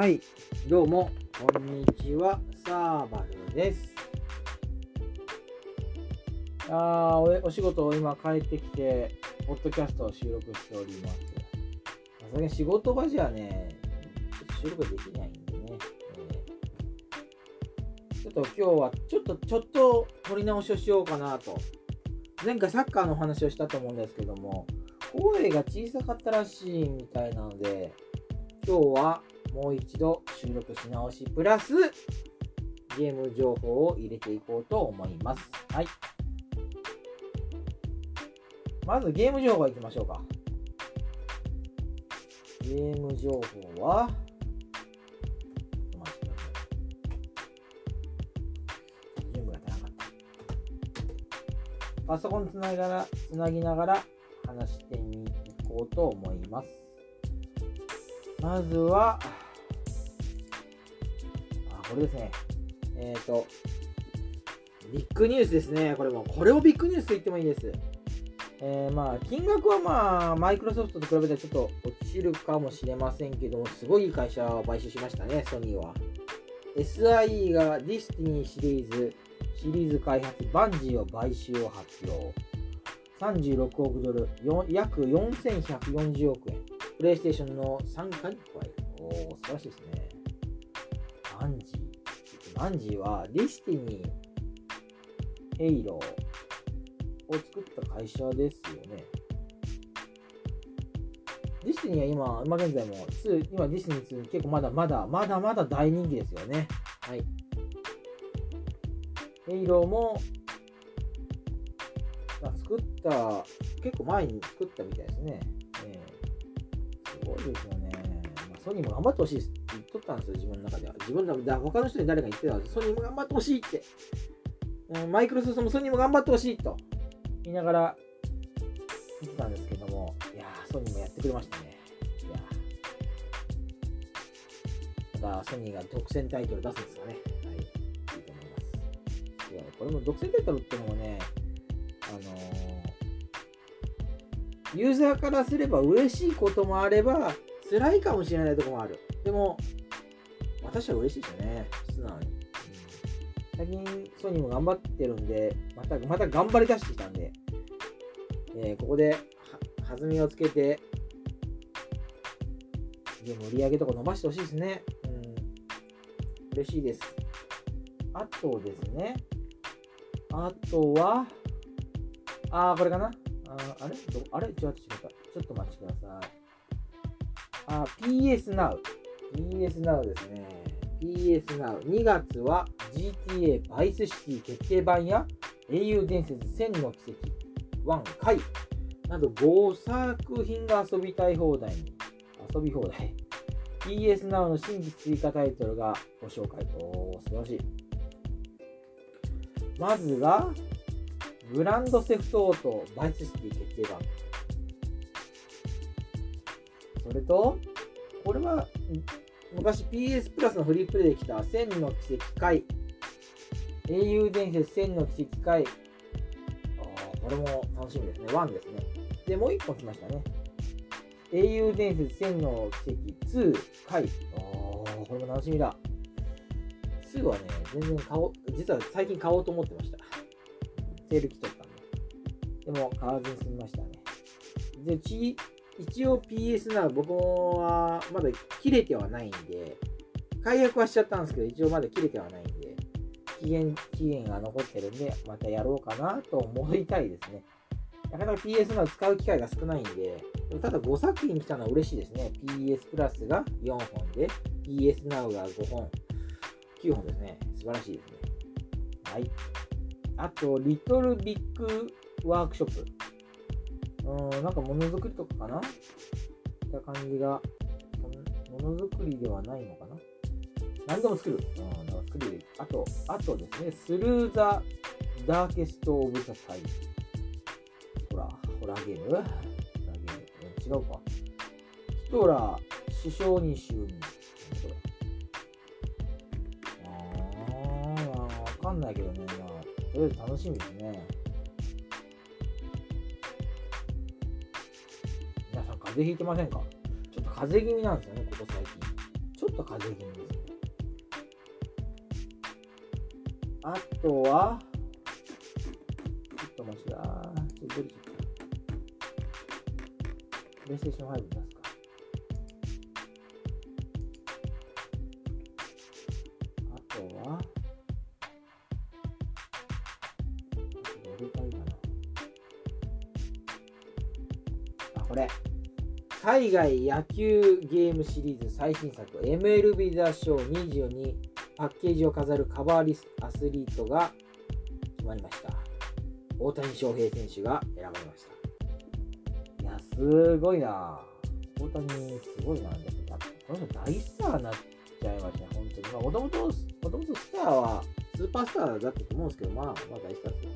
はい、どうも、こんにちは、サーバルです。あーお仕事を今帰ってきて、ポッドキャストを収録しております。さすがに仕事場じゃね、収録できないんでね。ちょっと今日は、ちょっと、ちょっと撮り直しをしようかなと。前回サッカーのお話をしたと思うんですけども、声が小さかったらしいみたいなので、今日はもう一度収録し直しプラスゲーム情報を入れていこうと思います。はい。まずゲーム情報いきましょうか。ゲーム情報は、お待ちください準備が足らなかった。パソコンつながら、つなぎながら話してみこうと思います。まずは、これですね。えっ、と、ビッグニュースですね。これも、これをビッグニュースと言ってもいいです。えーまあ、金額はまあ、マイクロソフトと比べたらちょっと落ちるかもしれませんけども、すごい会社を買収しましたね、ソニーは。SIE がディスティニーシリーズ、シリーズ開発、バンジーを買収を発表。36億ドル、約4140億円。プレイステーションの傘下へ。おお、素晴らしいですね。バンジー。バンジーはディスティニー、ヘイローを作った会社ですよね。ディスティニーは今、今現在も、2今ディスティニー2結構まだまだ、まだまだ大人気ですよね。はい。ヘイローも、あ作った、結構前に作ったみたいですね。ええすごいですよね。まあ、ソニーも頑張ってほしいって言っとったんですよ、自分の中では。自分のだ他の人に誰か言ってたんですソニーも頑張ってほしいって。うんマイクロソフトもソニーも頑張ってほしいと言いながら言ってたんですけども、いやー、ソニーもやってくれましたね。いやーまたソニーが独占タイトル出すんですかね。はい。いいと思います。いや、これも独占タイトルってのもね、あのーユーザーからすれば嬉しいこともあれば、辛いかもしれないところもある。でも、私は嬉しいですよね、素直に。最近、ソニーも頑張ってるんで、また、また頑張り出してきたんで、えーここで弾みをつけて、ゲーム売り上げとか伸ばしてほしいですね。うん。嬉しいです。あとですね、あとは、あー、これかな？ああれ？あれ？違う違った。ちょっとお待ちください。あ、PS Now。PS Now ですね。PS Now。2月は GTA バイスシティ決定版や英雄伝説1000の奇跡1回など5作品が遊びたい放題に遊び放題 PS Now の新規追加タイトルがご紹介おー素晴らしいまずがグランドセフトオートバイスシティ決定版それとこれは昔 PS プラスのフリープレイで来た1000の奇跡回。英雄伝説1000の奇跡回。あーこれも楽しみですね。1ですね。でもう1本来ましたね。英雄伝説1000の奇跡2回。あーこれも楽しみだ。2はね全然買おう実は最近買おうと思ってました。セール来とったんで。でも買わずに済みましたね。でち一応 PS なら僕はまだ切れてはないんで、解約はしちゃったんですけど、一応まだ切れてはないんで、期限、期限が残ってるんで、またやろうかなと思いたいですね。なかなか PS な使う機会が少ないんで、ただ5作品来たのは嬉しいですね。PS プラスが4本で、PS Now が5本、9本ですね。素晴らしいですね。はい。あと、リトルビッグワークショップ。うん、なんかものづくりとかかな？った感じが、ものづくりではないのかな？何でも作る。うん、だか作る。あと、あとですね、スルーザ・ダーケスト・オブ・ザ・タイ。ほら、ホラーゲーム？ホラーゲーム。違うか。ヒトラー、首相に就任。あー、わかんないけどね。とりあえず楽しみですね。風邪ひいてませんか？ちょっと風邪気味なんですよね、ここ最近。ちょっと風邪気味ですね。あとは、ちょっと待ちだ。ちょっと出てきた。プレイステーション5出すか？海外野球ゲームシリーズ最新作 MLB ザショー22パッケージを飾るカバーリスアスリートが決まりました。大谷翔平選手が選ばれました。いやすごいな。大谷すごいな。だってこの人大スターになっちゃいましたね本当に。まあもともともとスターはスーパースターだったと思うんですけどまあまあ大スターですよ。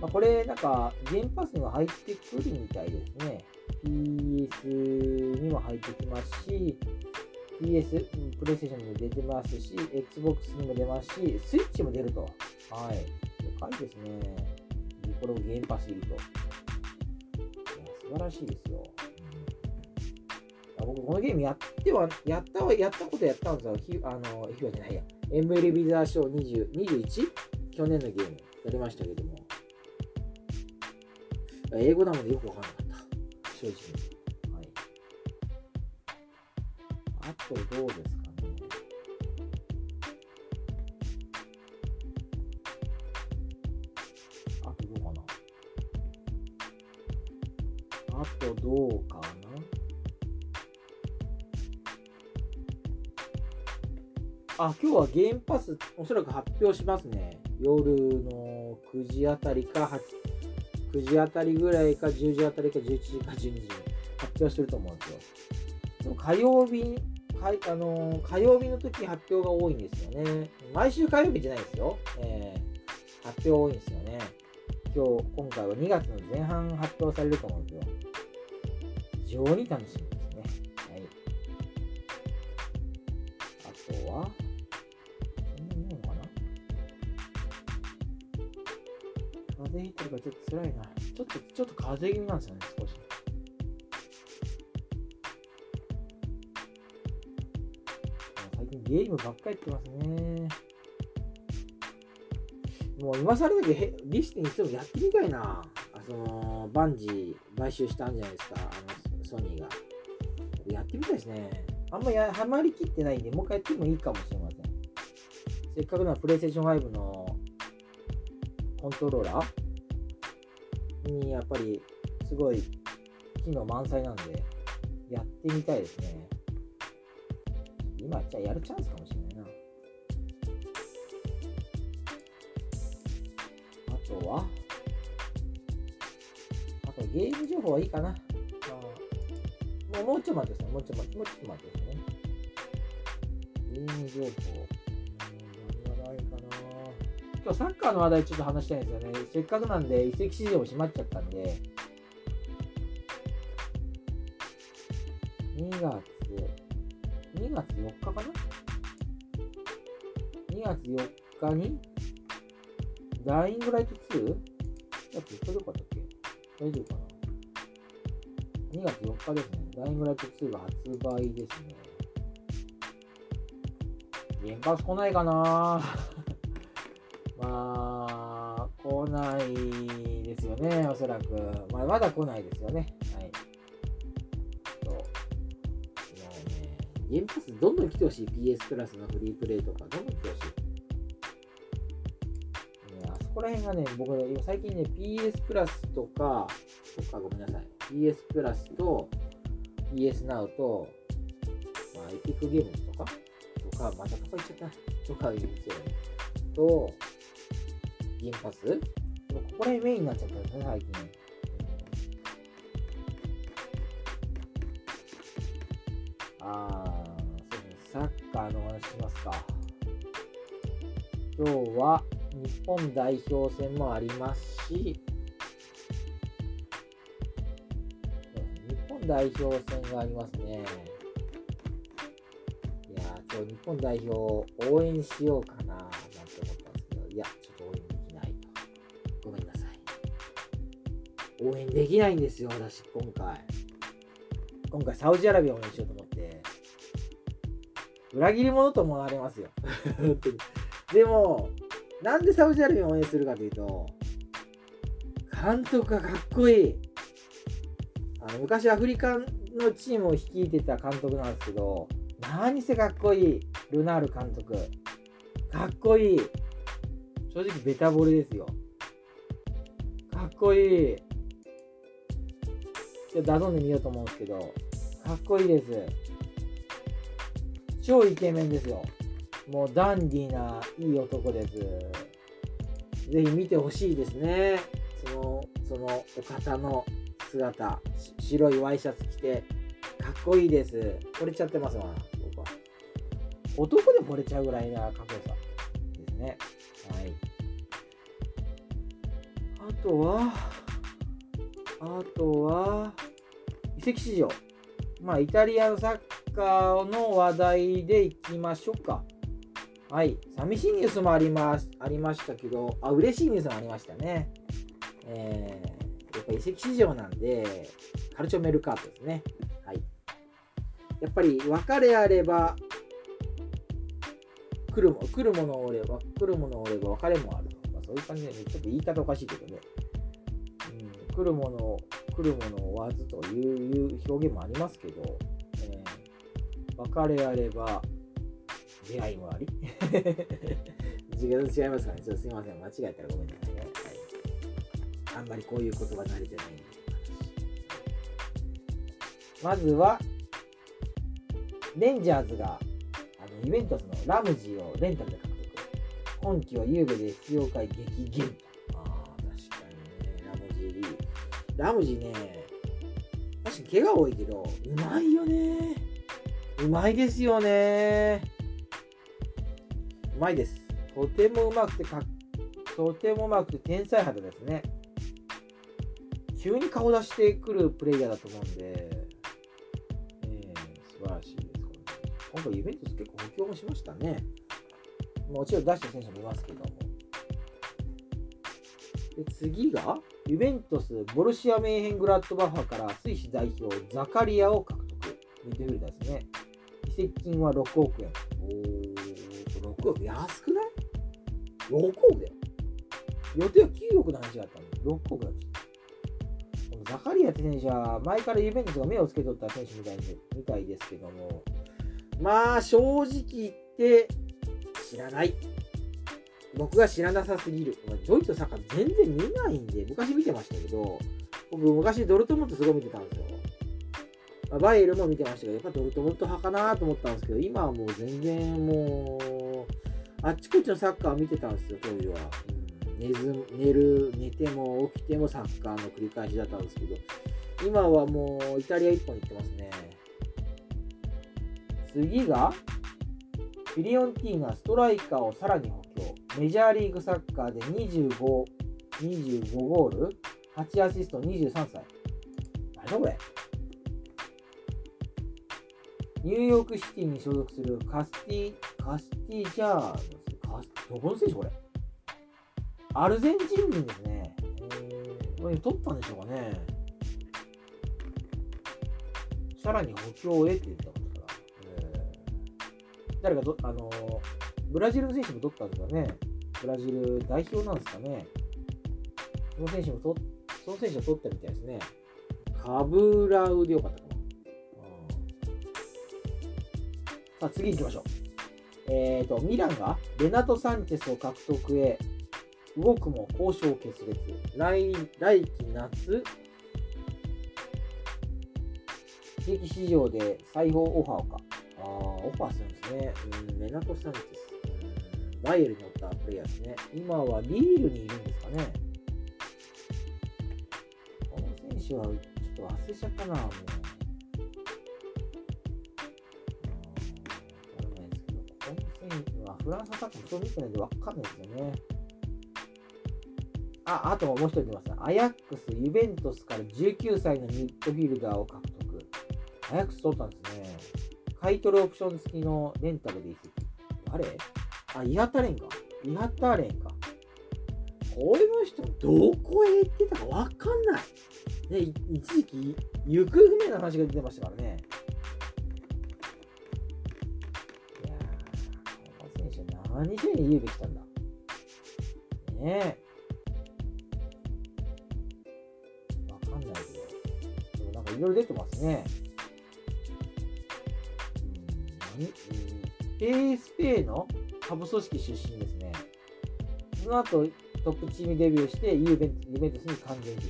まあ、これ、なんか、ゲームパスにも入ってくるみたいですね。PS にも入ってきますし、PS、プレイステーションにも出てますし、Xbox にも出ますし、スイッチも出ると。はい。でかいですね。これをゲームパス入りと。いや、素晴らしいですよ。僕、このゲームやっては、やったは、やったことやったんですよ。ひあの、ひわじゃないや。エムエルビザーショー20 21? 去年のゲームやりましたけども。英語なのでよくわからなかった。正直。はい。あとどうですかね。あとどうかな。あとどうかな。あ、今日はゲームパス、おそらく発表しますね。夜の9時あたりか8 9時あたりぐらいか10時あたりか11時か12時に発表してると思うんですよ。でも火曜日あの火曜日の時発表が多いんですよね。毎週火曜日じゃないですよ。えー、発表多いんですよね。今日、今回は2月の前半発表されると思うんですよ。非常に楽しみですね。はい。あとは、邪ひいてるからちょっと辛いな。ちょっと、ちょっと風邪気味なんですよね、少し。最近ゲームばっかりやってますね。もう今更だけど、リスティにしてもやってみたいな。あその、バンジー買収したんじゃないですか、あの、ソニーが。やってみたいですね。あんまやハマりきってないんで、もう一回やってもいいかもしれません。せっかくならプレイステーション5のコントローラーにやっぱりすごい機能満載なんで、やってみたいですね。今じゃあやるチャンスかもしれないな。あとは？あとゲーム情報はいいかな。まあ、もうもうちょっと待ってください。もうちょっと待って、もうちょっと待ってくださいね。ゲーム情報。今日サッカーの話題ちょっと話したいんですよね。せっかくなんで移籍市場も閉まっちゃったんで、2月、2月4日かな ?2 月4日に、ダイイングライト 2? だってそれよかったっけ？大丈夫かな ?2 月4日ですね。ダイイングライト2が発売ですね。原発来ないかな、ないですよね、おそらく。まあ、まだ来ないですよね。はい。そう。もうね、ゲームパスどんどん来てほしい。PS プラスのフリープレイとか、どんどん来てほしい。ね、あそこら辺がね、僕、最近ね、PS プラスとか、とかごめんなさい。PS プラスと PS Now と、まあ、エピックゲームズとか、とか、またとか言っちゃった。とか言うんですよね。と、銀パスここら辺メインになっちゃったんですね、最近。あー、そうですね、サッカーの話しますか。今日は日本代表戦もありますし、日本代表戦がありますね。いや今日日本代表を応援しようかな応援できないんですよ、私、今回。今回、サウジアラビアを応援しようと思って、裏切り者と思われますよ。でも、なんでサウジアラビアを応援するかというと、監督がかっこいい。あの昔アフリカのチームを率いてた監督なんですけど、何せかっこいい。ルナール監督。かっこいい。正直ベタボレですよ。かっこいい。ちょっとダゾンで見ようと思うんですけど、かっこいいです。超イケメンですよ。もうダンディーないい男です。ぜひ見てほしいですね。その、そのお方の姿、白いワイシャツ着て、かっこいいです。惚れちゃってますわ、僕は。男で惚れちゃうぐらいなかっこよさですね。はい。あとは、あとは、籍市場。まあ、イタリアのサッカーの話題でいきましょうか。はい。寂しいニュースもあります、ありましたけど、あ、嬉しいニュースもありましたね。えー、やっぱ移籍市場なんで、カルチョメルカートですね。はい。やっぱり別れあれば、来るも来るものおれば、来るものおれば別れもあると。ま、そういう感じで、ね、ちょっと言い方おかしいけどね。来るもの、来るものを追わずという表現もありますけど、えー、別れあれば、出会いもあり違いますかねちょっとすいません。間違えたらごめんなさいね。はい、あんまりこういう言葉慣れてないんで。まずは、レンジャーズがあのイベントスのラムジーをレンタルで獲得。今季はゆうべで必要回激減ラムジーね、確かに怪我多いけど、うまいよね。うまいですよね。うまいです。とてもうまくてか、とてもうまくて天才肌ですね。急に顔出してくるプレイヤーだと思うんで、えー、素晴らしいです。今回イベントス結構補強もしましたね。もちろん出した選手もいますけども。で次が、ユベントス、ボルシア・メイヘングラッドバッファからスイス代表、ザカリアを獲得。ミッドフィルダーですね。移籍金は6億円。お6億安くない ?6 億だよ。予定は9億の話があったのに、6億だし。ザカリアって選手は前からユベントスが目をつけとった選手みたいでみたいですけども、まあ正直言って知らない。僕が知らなさすぎる。ドイツのサッカー全然見ないんで、昔見てましたけど、僕昔ドルトムントすごい見てたんですよ。まあ、バイエルも見てましたけど、やっぱドルトムント派かなと思ったんですけど、今はもう全然もう、あっちこっちのサッカー見てたんですよ、当時は。寝ず寝る、寝ても起きてもサッカーの繰り返しだったんですけど、今はもうイタリア一本行ってますね。次が、フィリオンティーナ、ストライカーをさらに補。メジャーリーグサッカーで25、25ゴール、8アシスト、23歳。何だこれ？ニューヨークシティに所属するカスティ、カスティジャーカスどこの選手これ？アルゼンチン人ですね。えー、取ったんでしょうかね。さらに補強を得て言ったことから。誰かど、あのー、ブラジルの選手も取ったんですかね。ブラジル代表なんですかね。その選手もと、その選手を取ったみたいですね。カブラウでよかったかな。さあ、次行きましょう。えっ、ー、と、ミランがレナト・サンチェスを獲得へ、動くも交渉決裂。来来季夏、地域市場で裁縫オファーか。ああ、オファーするんですね。うん、レナト・サンチェス。バイエルにおったプレイヤーですね。今はリールにいるんですかね。この選手はちょっと忘れちゃったな、もう。フランスサッカーもそう見てないんで分かんないですよね。あ、あともう一人出ます。アヤックス、ユベントスから19歳のミッドフィルダーを獲得。アヤックス取ったんですね。買い取るオプション付きのレンタルで移籍。誰？あ、イハタレンか。イハタレンか。この人、どこへ行ってたかわかんない。ね、一時期、行方不明な話が出てましたからね。いやー、本田選手何しに言うべきたんだ。ねえ。わかんないけど。でもなんかいろいろ出てますね。うん、何？うん、PSP の？下部組織出身ですね。その後、トップチームデビューして、ユベンユベントスに完全的。い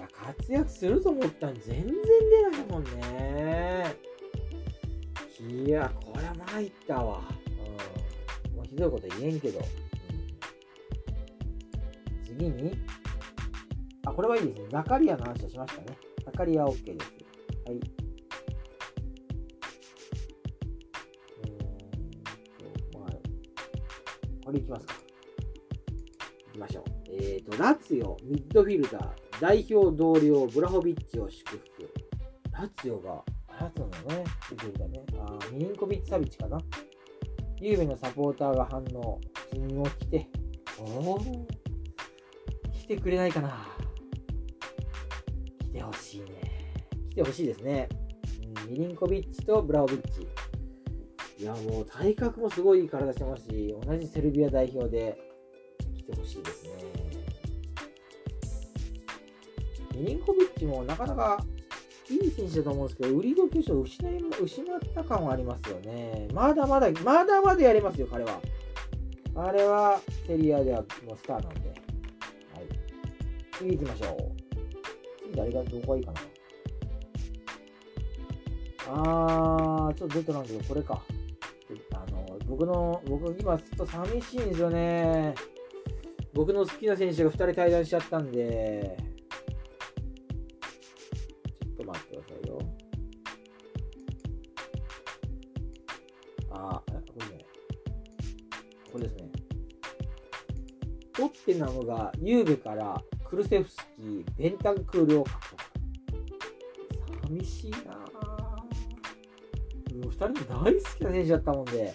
や、活躍すると思ったのに全然出ないもんね。いや、これは参ったわ。うん。もうひどいこと言えんけど。うん、次に、あ、これはいいですね。ザカリアの話はしましたね。ザカリア OK です。はい。これいきますか。いきましょう。えーと、ラツヨ、ミッドフィルダー、代表同僚、ブラホビッチを祝福。ラツヨがラツヨのね、ミッドフィルダーね。あミリンコビッチ・サビッチかな。ゆうべのサポーターが反応、君も来て、おお、来てくれないかな。来てほしいね。来てほしいですね。うん、ミリンコビッチとブラホビッチ。いや、もう体格もすごいいい体してますし、同じセルビア代表で来てほしいですね。ミリンコビッチもなかなかいい選手だと思うんですけど、売り時を失い失った感はありますよね。まだまだ、まだまだやれますよ、彼は。あれはセリアではもうスターなんで。はい。次行きましょう。次誰が、どこがいいかな。あー、ちょっと出てないけど、これか。の、僕の、僕今ちょっと寂しいんですよね。僕の好きな選手が2人対談しちゃったんで、ちょっと待ってくださいよ。あ、これね。ここですねトッテナムがユーベからクルセフスキー、ベンタンクールを獲得。寂しいなぁ。2人も大好きな選手だったもんで、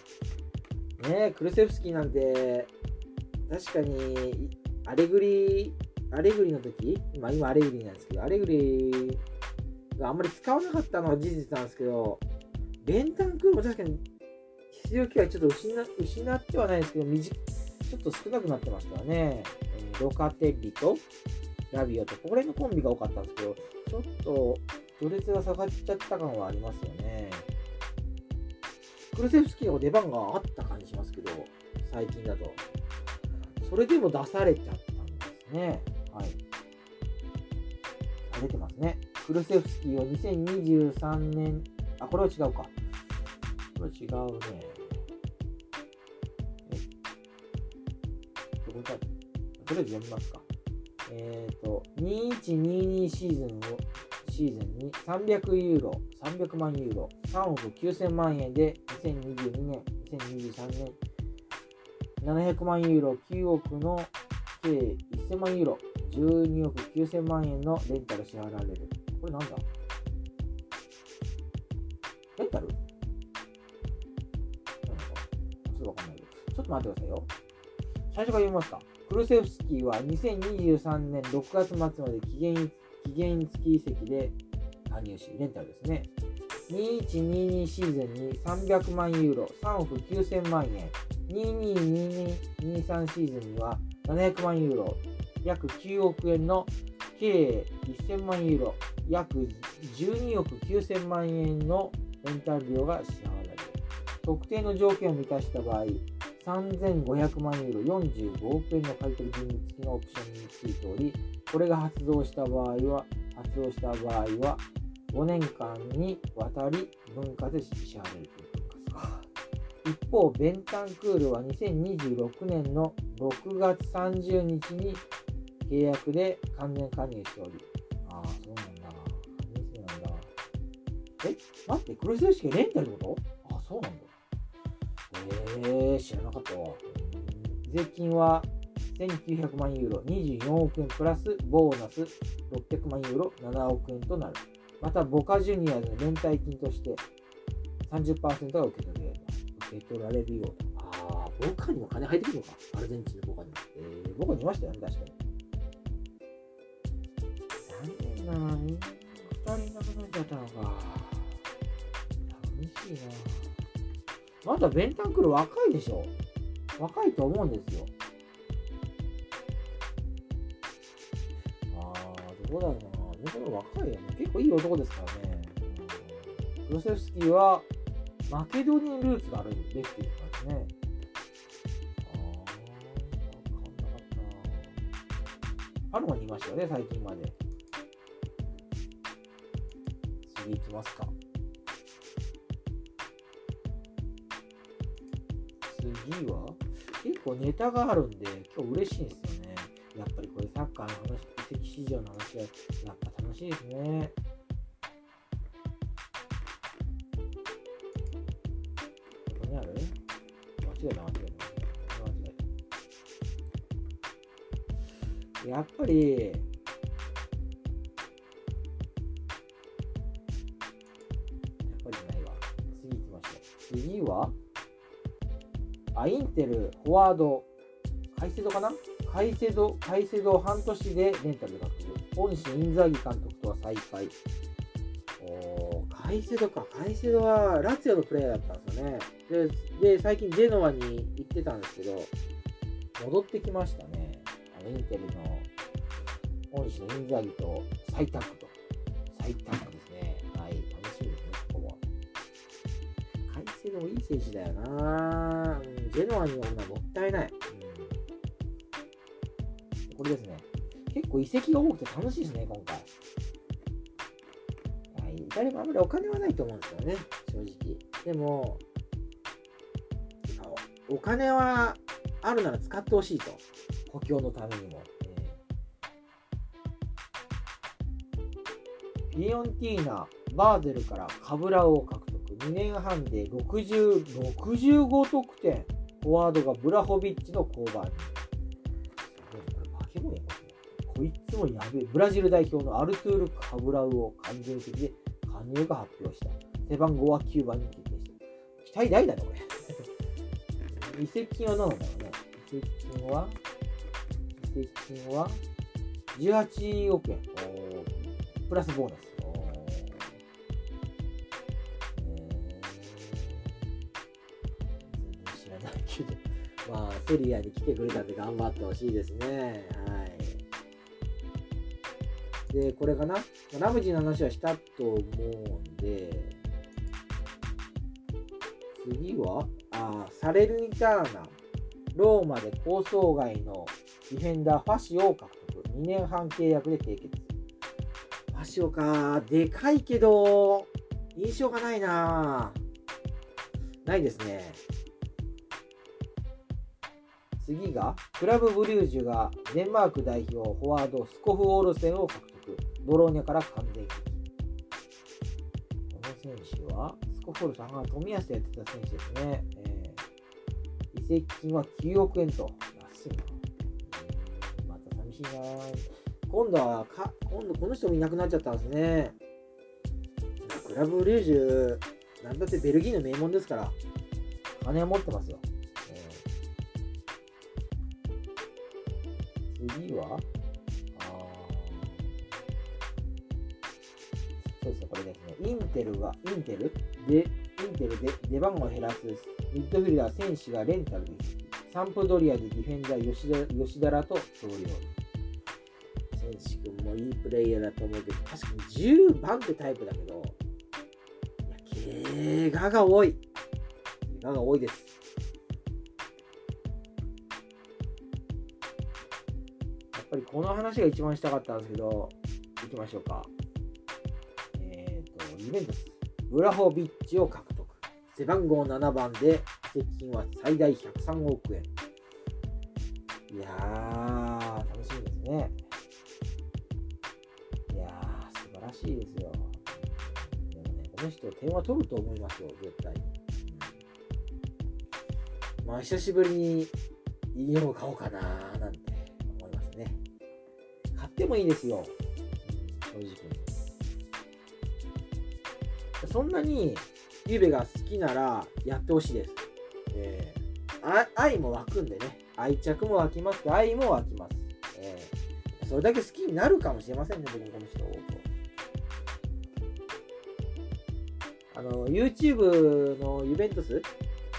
ねクルセフスキーなんて、確かに、アレグリ、アレグリの時、まあ今アレグリなんですけど、アレグリがあんまり使わなかったのは事実なんですけど、ベンタンクールも確かに出場機会ちょっと失失ってはないですけど、短ちょっと少なくなってましたよね。えー、ロカテッリとラビオと、これのコンビが多かったんですけど、ちょっと序列が下がっちゃった感はありますよね。クルセフスキーの出番があった感じしますけど、最近だと。それでも出されちゃったんですね。はい。出てますね。クルセフスキーは2023年、あ、これは違うか。これは違うね。とりあえず読みますか。えっ、ー、と、2122シーズンを、シーズンに300ユーロ、300万ユーロ、3億9000万円で2022年、2023年、700万ユーロ、9億の計1000万ユーロ、12億9000万円のレンタル支払われる。これなんだ？レンタル？なんかちょっとわかんないけど。ちょっと待ってくださいよ。最初から読みますか。クルセフスキーは2023年6月末まで期限期限付き移籍で加入し、レンタルですね。2122シーズンに300万ユーロ、3億9000万円、222223シーズンには700万ユーロ、約9億円の計1000万ユーロ、約12億9000万円のレンタル料が支払われる。特定の条件を満たした場合、3500万ユーロ45億円の買取義務付きのオプションについており、これが発動した場合は、発動した場合は、5年間にわたり分割で支払われるということです。一方、ベンタンクールは2026年の6月30日に契約で完全加入しており、ああ、そうなんだ。そうなんだ。え、待って、クルス式レンタルってこと？ああ、そうなんだ。えー、知らなかったわ。税金は1900万ユーロ、24億円プラスボーナス600万ユーロ、7億円となる。また、ボカジュニアの連帯金として30%が受け取れる。受け取られるようだ。ああ、ボカにも金入ってくるのか。アルゼンチンのボカにも。えー、ボカにいましたよね、確かに。残念な、2人いなくなっちゃったのか。寂しいな。まだベンタンクル若いでしょ。若いと思うんですよ。どうだろうな。でも若いよね。結構いい男ですからね。うん、クロセフスキーはマケドニアルーツがあるレフティですからね。ああ、わかんなかったな。パルマにいましたよね、最近まで。次行きますか。次は？結構ネタがあるんで、今日嬉しいんですよね。やっぱりこれサッカーの話、移籍市場の話はやっぱ楽しいですね。ここにある間違えた、間違えた。間違えた。やっぱり、やっぱりないわ。次行きましょう。次はあ、インテル、フォワード、カイセドかな？カイセド、カイセド半年でレンタル獲得。恩師インザーギ監督とは再会。おカイセドか。カイセドはラツィオのプレーヤーだったんですよね。で、で最近ジェノアに行ってたんですけど、戻ってきましたね。あのインテルの恩師のインザーギと再タッグと。再タッグですね。はい。楽しみですね、ここも。カイセドもいい選手だよな、ジェノアに呼ぶのはもったいない。構移籍が多くて楽しいですね、今回。イタリもあんまりお金はないと思うんですよね、正直。でも、お金はあるなら使ってほしいと。補強のためにも。えー、フィオンティーナ、バーゼルからカブラを獲得。2年半で60 65得点。フォワードがブラホビッチの交番に。こいつもやべえ。ブラジル代表のアルトゥール・カブラウを完全的で加入が発表した。背番号は9番に決定した。期待大だね、これ。移籍金は何なんだろうね。移籍金は移籍金は18億円。プラスボーナス。知らないけど、まあ、セリエAに来てくれたんで頑張ってほしいですね。はい。で、これかな？ラムジーの話はしたと思うんで、次は、あサレルニターナ、ローマで構想外のディフェンダーファシオを獲得。2年半契約で締結。ファシオか、でかいけど、印象がないなないですね。次が、クラブブリュージュがデンマーク代表フォワードスコフ・オールセンを獲得。ボローニャから完全移籍。この選手は、スコフ・オールセン、あ、富安でやってた選手ですね。えー、移籍金は9億円と。安い。また寂しいな今度はか、今度この人もいなくなっちゃったんですね。クラブブリュージュ、なんだってベルギーの名門ですから、金は持ってますよ。次は？そうですね、これですね。インテルが、インテル？で、インテルで出番を減らすミッドフィルダー選手がレンタルです。サンプドリアでディフェンダー吉田吉田らと同僚。選手君もいいプレイヤーだと思うけど、確かに10番ってタイプだけど、いや、怪我が多い。怪我が多いです。この話が一番したかったんですけど、行きましょうか。えっ、ー、と、ユベントス、ブラホビッチを獲得。背番号7番で、接近は最大103億円。いやー、楽しみですね。いやー、素晴らしいですよ。でもね、この人、点は取ると思いますよ、絶対に。まあ、久しぶりにユニフォーム買おうかなーなんてってもいいですよ。正直。そんなにゆべが好きならやってほしいです。えー、愛も湧くんでね。愛着も湧きます愛も湧きます。えー、それだけ好きになるかもしれませんね、僕この人を。あの、YouTube のユベントス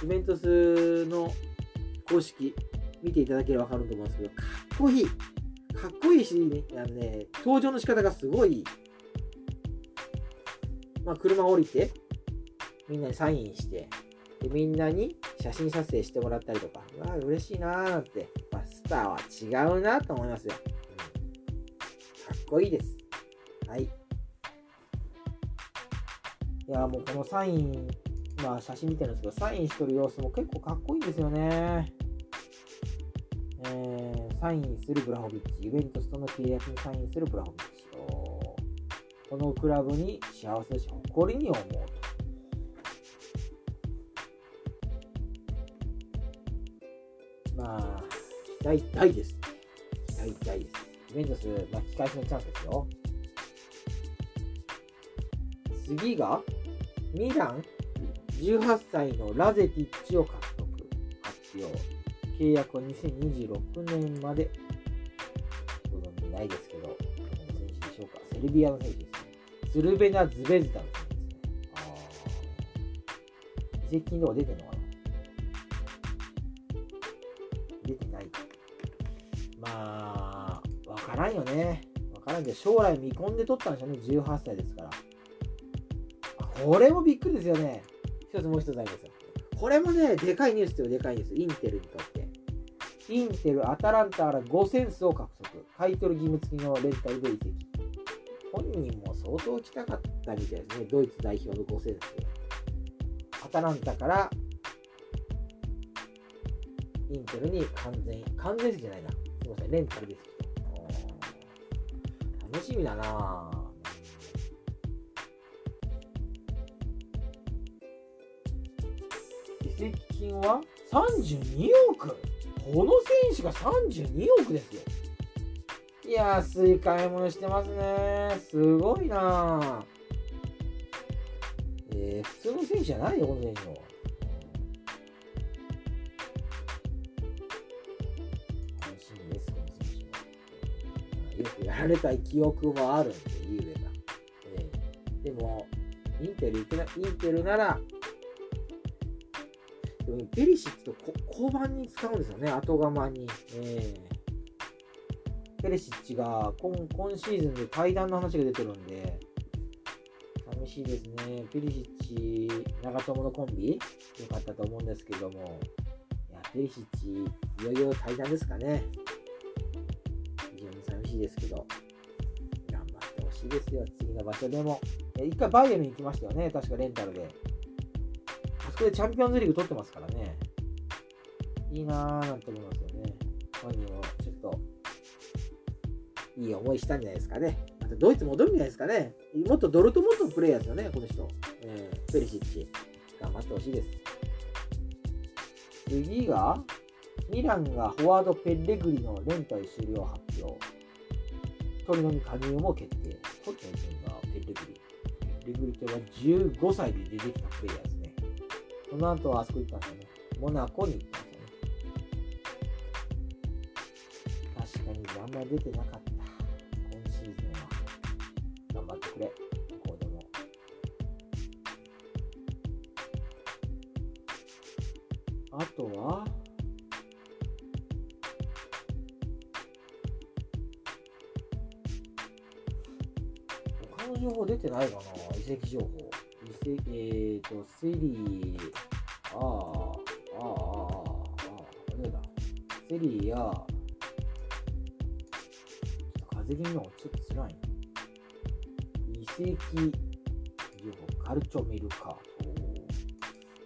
ユベントスの公式見ていただければ分かると思うんですけど、かっこいい。かっこいいし、ね、あのね、登場の仕方がすごい。まあ、車降りて、みんなにサインして、でみんなに写真撮影してもらったりとか、わあ、嬉しいなーなんて、まあ、スターは違うなと思いますよ。うん、かっこいいです。はい。いや、もうこのサイン、まあ写真見てるんですけど、サインしてる様子も結構かっこいいんですよね。サインするブラホビッチ、ユベントスとの契約にサインするブラホビッチと。このクラブに幸せし誇りに思うと。まあ、期待大です。期待大です。ユベントス、巻き返しのチャンスですよ。次が、ミラン18歳のラゼティッチを獲得、発表。契約は2026年まで。ご存じないですけど、どの選手でしょうか。セルビアの選手ですね。スルベナ・ズベズダの選手ですね。あ移籍金とか出てんのかな？出てない。まあ、わからんよね。わからんけど、将来見込んで取ったんでしょうね。18歳ですから。これもびっくりですよね。一つもう一つありますよ。これもね、でかいニュースですよ、でかいニュース。インテルにとって。インテル、アタランタから5センスを獲得。買取義務付きのレンタルで移籍。本人も相当来たかったみたいですね。ドイツ代表の5センス。アタランタからインテルに完全、完全じゃないな。すみません、レンタルです楽しみだなぁ。籍金は？32億この選手が32億ですよ。いや安い買い物してますね。すごいなえー、普通の選手じゃないよ、この選手の。楽しみです、この選手は。よくやられた記憶もあるんで、ゆうべが。えー、でも、インテルインテルなら、うんペリシッチと交番に使うんですよね、後釜に。えー、ペリシッチが今今シーズンで対談の話が出てるんで、寂しいですね。ペリシッチ、長友のコンビ、良かったと思うんですけども、いや、ペリシッチ、いよいよ対談ですかね。非常に寂しいですけど、頑張ってほしいですよ、次の場所でも。一回バイエルに行きましたよね、確かレンタルで。そこでチャンピオンズリーグ取ってますからね。いいなぁなんて思いますよね。本人もちょっと、いい思いしたんじゃないですかね。またドイツ戻るんじゃないですかね。もっとドルトモントのプレイヤーですよね、この人。えー、ペリシッチ。頑張ってほしいです。次が、ミランがフォワードペッレグリのレンタル終了発表。トリノに加入も決定。トリノがペッレグリ。ペッレグリとは15歳で出てきたプレイヤーです。その後はあそこ行ったんですよね。モナコに行ったんですよね。確かにあんまり出てなかった。今シーズンは。頑張ってくれ。ここでも。あとは、他の情報出てないかな移籍情報。えっ、ー、と、セリー、ああ、ああ、ああ、あれだ。セリーや、ちょっと風邪気味のちょっと辛い遺跡、カルチョミルカ。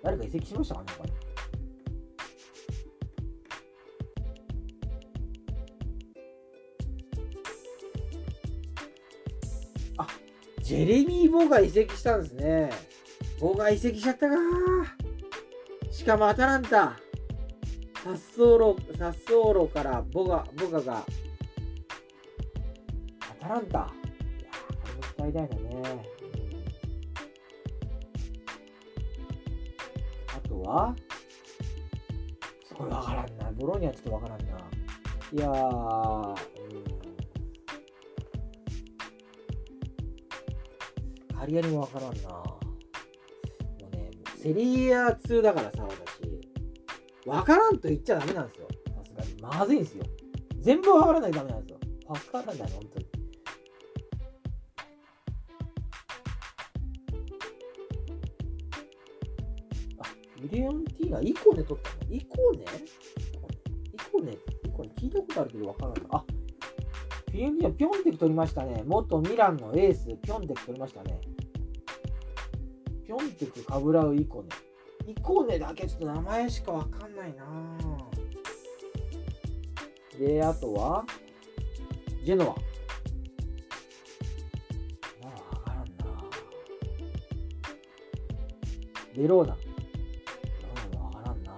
誰か遺跡しましたかね、これ。ジェレミー・ボーが移籍したんですね。ボーが移籍しちゃったか。しかもアタランタ、サッソーロ、サッソーロからボガ、ボガが、アタランタ。いやこれも期待だね。あとは、これわからんな。ボロニアちょっとわからんな。いやー、リアにもわからんなもうね。セリア2だからさ、私。わからんと言っちゃダメなんですよ。さすがに。まずいんですよ。全部わからないとダメなんですよ。わからない、本当に。あ、フィレオンティーナ、イコネ取ったの？イコネ？イコネ、イコネ？聞いたことあるけどわからない。あ、フィレオンティーナ、ピョンテク取りましたね。元ミランのエース、ピョンテク取りましたね。ピョンテク、カブラウ、イコネ。イコネだけちょっと名前しかわかんないなで、あとは、ジェノア。まあ、わからんなベローナ。うん、わからんな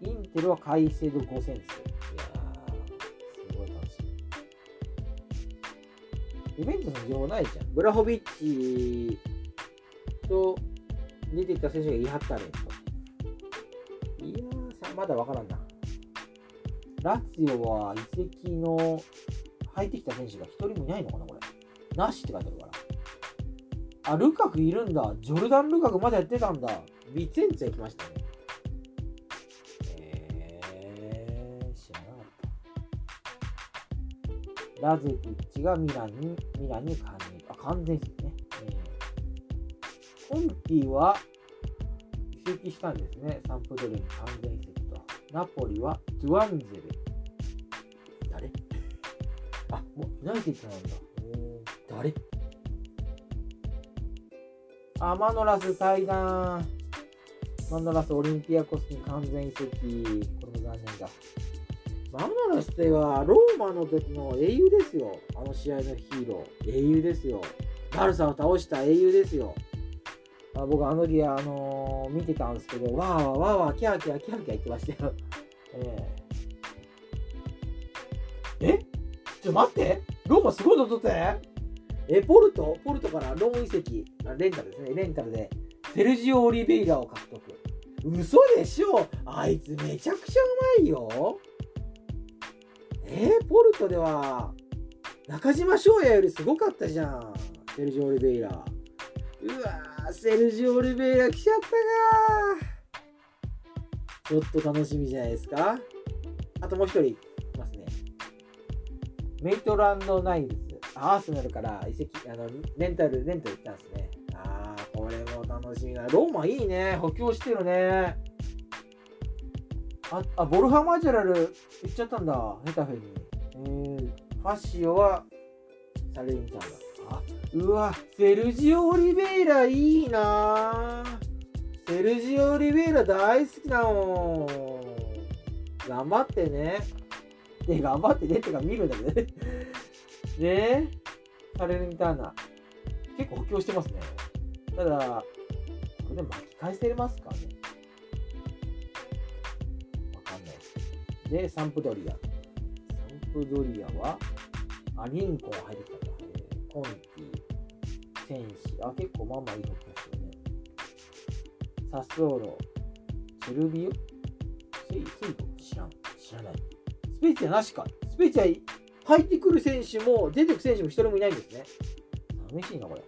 インテルはカイセド5センス。み。イベントの情報ないじゃん。ブラホビッチと出てきた選手が言い張ったねと。いやー、まだわからんな。ラツィオは移籍の入ってきた選手が一人もいないのかな、これ。なしって書いてあるから。あ、ルカクいるんだ。ジョルダン・ルカクまだやってたんだ。ビツェンツェ来ましたね。ラゼティッチがミランに、ミランに加入。あ、完全ですね。えー、コンティは移籍したんですね。サンプドリに完全移籍と。ナポリはドゥアンゼル。誰？あ、もうユナイテッドなんだ。誰？あ、マノラス対談。マノラスオリンピアコスに完全移籍。これも残念だ。マノラスではローマの時の英雄ですよ。あの試合のヒーロー。英雄ですよ。バルサを倒した英雄ですよ。あ僕、あの時、あのー、見てたんですけど、わーわーわーわー、キャーキャーキャーキャー言ってましたよ。えー、え？ちょ待ってローマすごいの取ってえ、ポルト？ポルトからローン移籍、レンタルですね。レンタルで、セルジオ・オリベイラを獲得。嘘でしょ？あいつめちゃくちゃうまいよ。えー、ポルトでは、中島翔也よりすごかったじゃん。セルジオ・オリベイラ。うわー、セルジオ・オリベイラ来ちゃったかちょっと楽しみじゃないですか。あともう一人いますね。メイトランド・ナイルズ。アーセナルから移籍、あの、レンタル、レンタル行ったんですね。ああ、これも楽しみな。ローマいいね。補強してるね。あ、あボルハ・マジャラル行っちゃったんだ。ヘタフェに。えー、ファッシオはサレンタだ。あ、うわ、セルジオ・オリベイラいいなセルジオ・オリベイラ大好きだもん。頑張ってね。で、頑張ってねってか見るんだけどね。ねサレンターナ。結構補強してますね。ただ、これで巻き返せますかねで、サンプドリア。サンプドリアは、あ、リンコン入ってきたんだ。えコンティ、戦士。あ、結構まあまあいい補強ですよね。サスオロ、チルビオスイ、スイド知らん？知らない。スペーツィアなしか。スペーツィア入ってくる選手も出てく選手も一人もいないんですね。寂しいな、これ。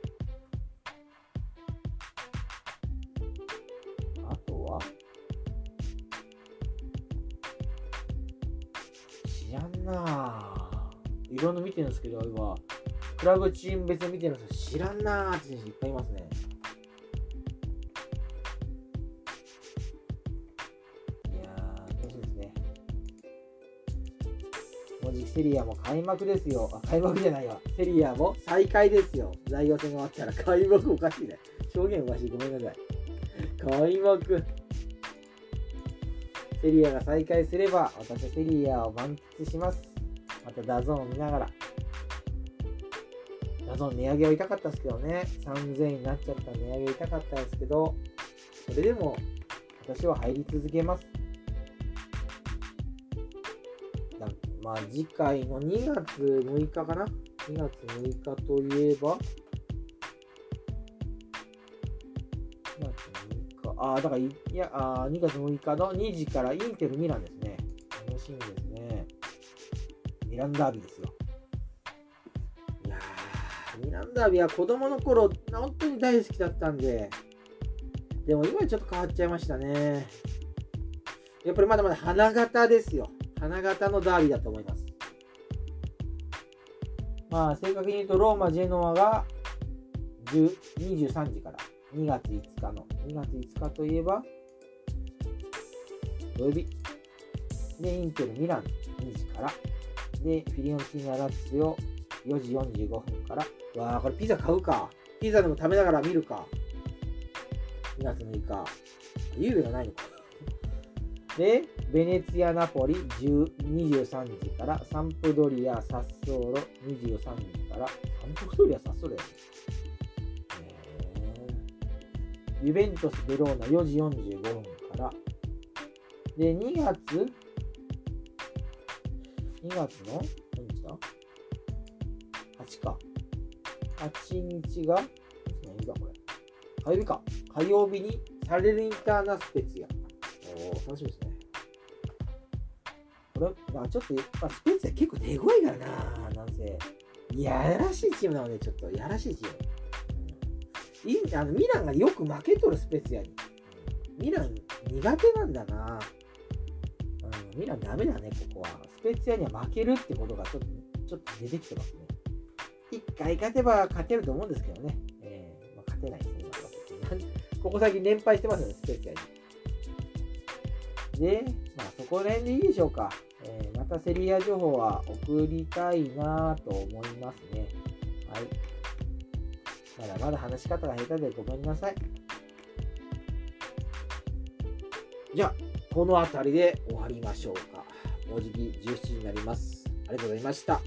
ですけど、今、クラブチーム別に見てるんですけど、知らんなーって選手いっぱいいますね。いやー、楽しみですね。もうじきセリエAも開幕ですよ。あ、開幕じゃないわ。セリエAも再開ですよ。代表戦が終わったら開幕おかしいね。表現おかしい。ごめんなさい。開幕。セリエAが再開すれば、私はセリエAを満喫します。またダゾーンを見ながら。ダゾーン値上げは痛かったですけどね。3000円になっちゃった値上げ痛かったですけど、それでも私は入り続けます。まあ次回の2月6日かな ?2 月6日といえば、2月6日、ああ、だからい、や、あ2月6日の2時からインテル・ミランですね。楽しみですね。ミランダービーですよ。ンダービーは子供の頃、本当に大好きだったんで、でも今ちょっと変わっちゃいましたね。やっぱりまだまだ花形ですよ。花形のダービーだと思います。まあ、正確に言うと、ローマ・ジェノアが23時から2月5日の、2月5日といえば、土曜日。で、インテル・ミラン2時から。で、フィリオンティーナ・ラッツィオ4時45分から。わあ、これピザ買うか。ピザでも食べながら見るか。2月6日。ゆうべがないのか。で、ベネツィア・ナポリ23時から、サンプドリア・サッソーロ23時から、サンプドリア・サッソーロやね。ユベントス・ベローナ4時45分から、で、2月、2月の何日だ？?8 か。8日が、何だこれ。火曜日か。火曜日にサレルインターナスペツィア。お、楽しみですね。これ、まあちょっと、まあ、スペツィア結構手強いからな、なんせ。いやらしいチームなので、ちょっと、やらしいチーム。うん、いあのミランがよく負けとるスペツィアに。ミラン苦手なんだな。うん、ミランダメだね、ここは。スペツィアには負けるってことがちょっと、ちょっと出てきてますね。一回勝てば勝てると思うんですけどね。えー、まあ、勝てないですね、今 ここ最近連敗してますよね、スペツィアに。で、まあ、そこら辺でいいでしょうか。えー、またセリア情報は送りたいなと思いますね。はい。まだまだ話し方が下手でごめんなさい。じゃあ、この辺りで終わりましょうか。もうじき17時になります。ありがとうございました。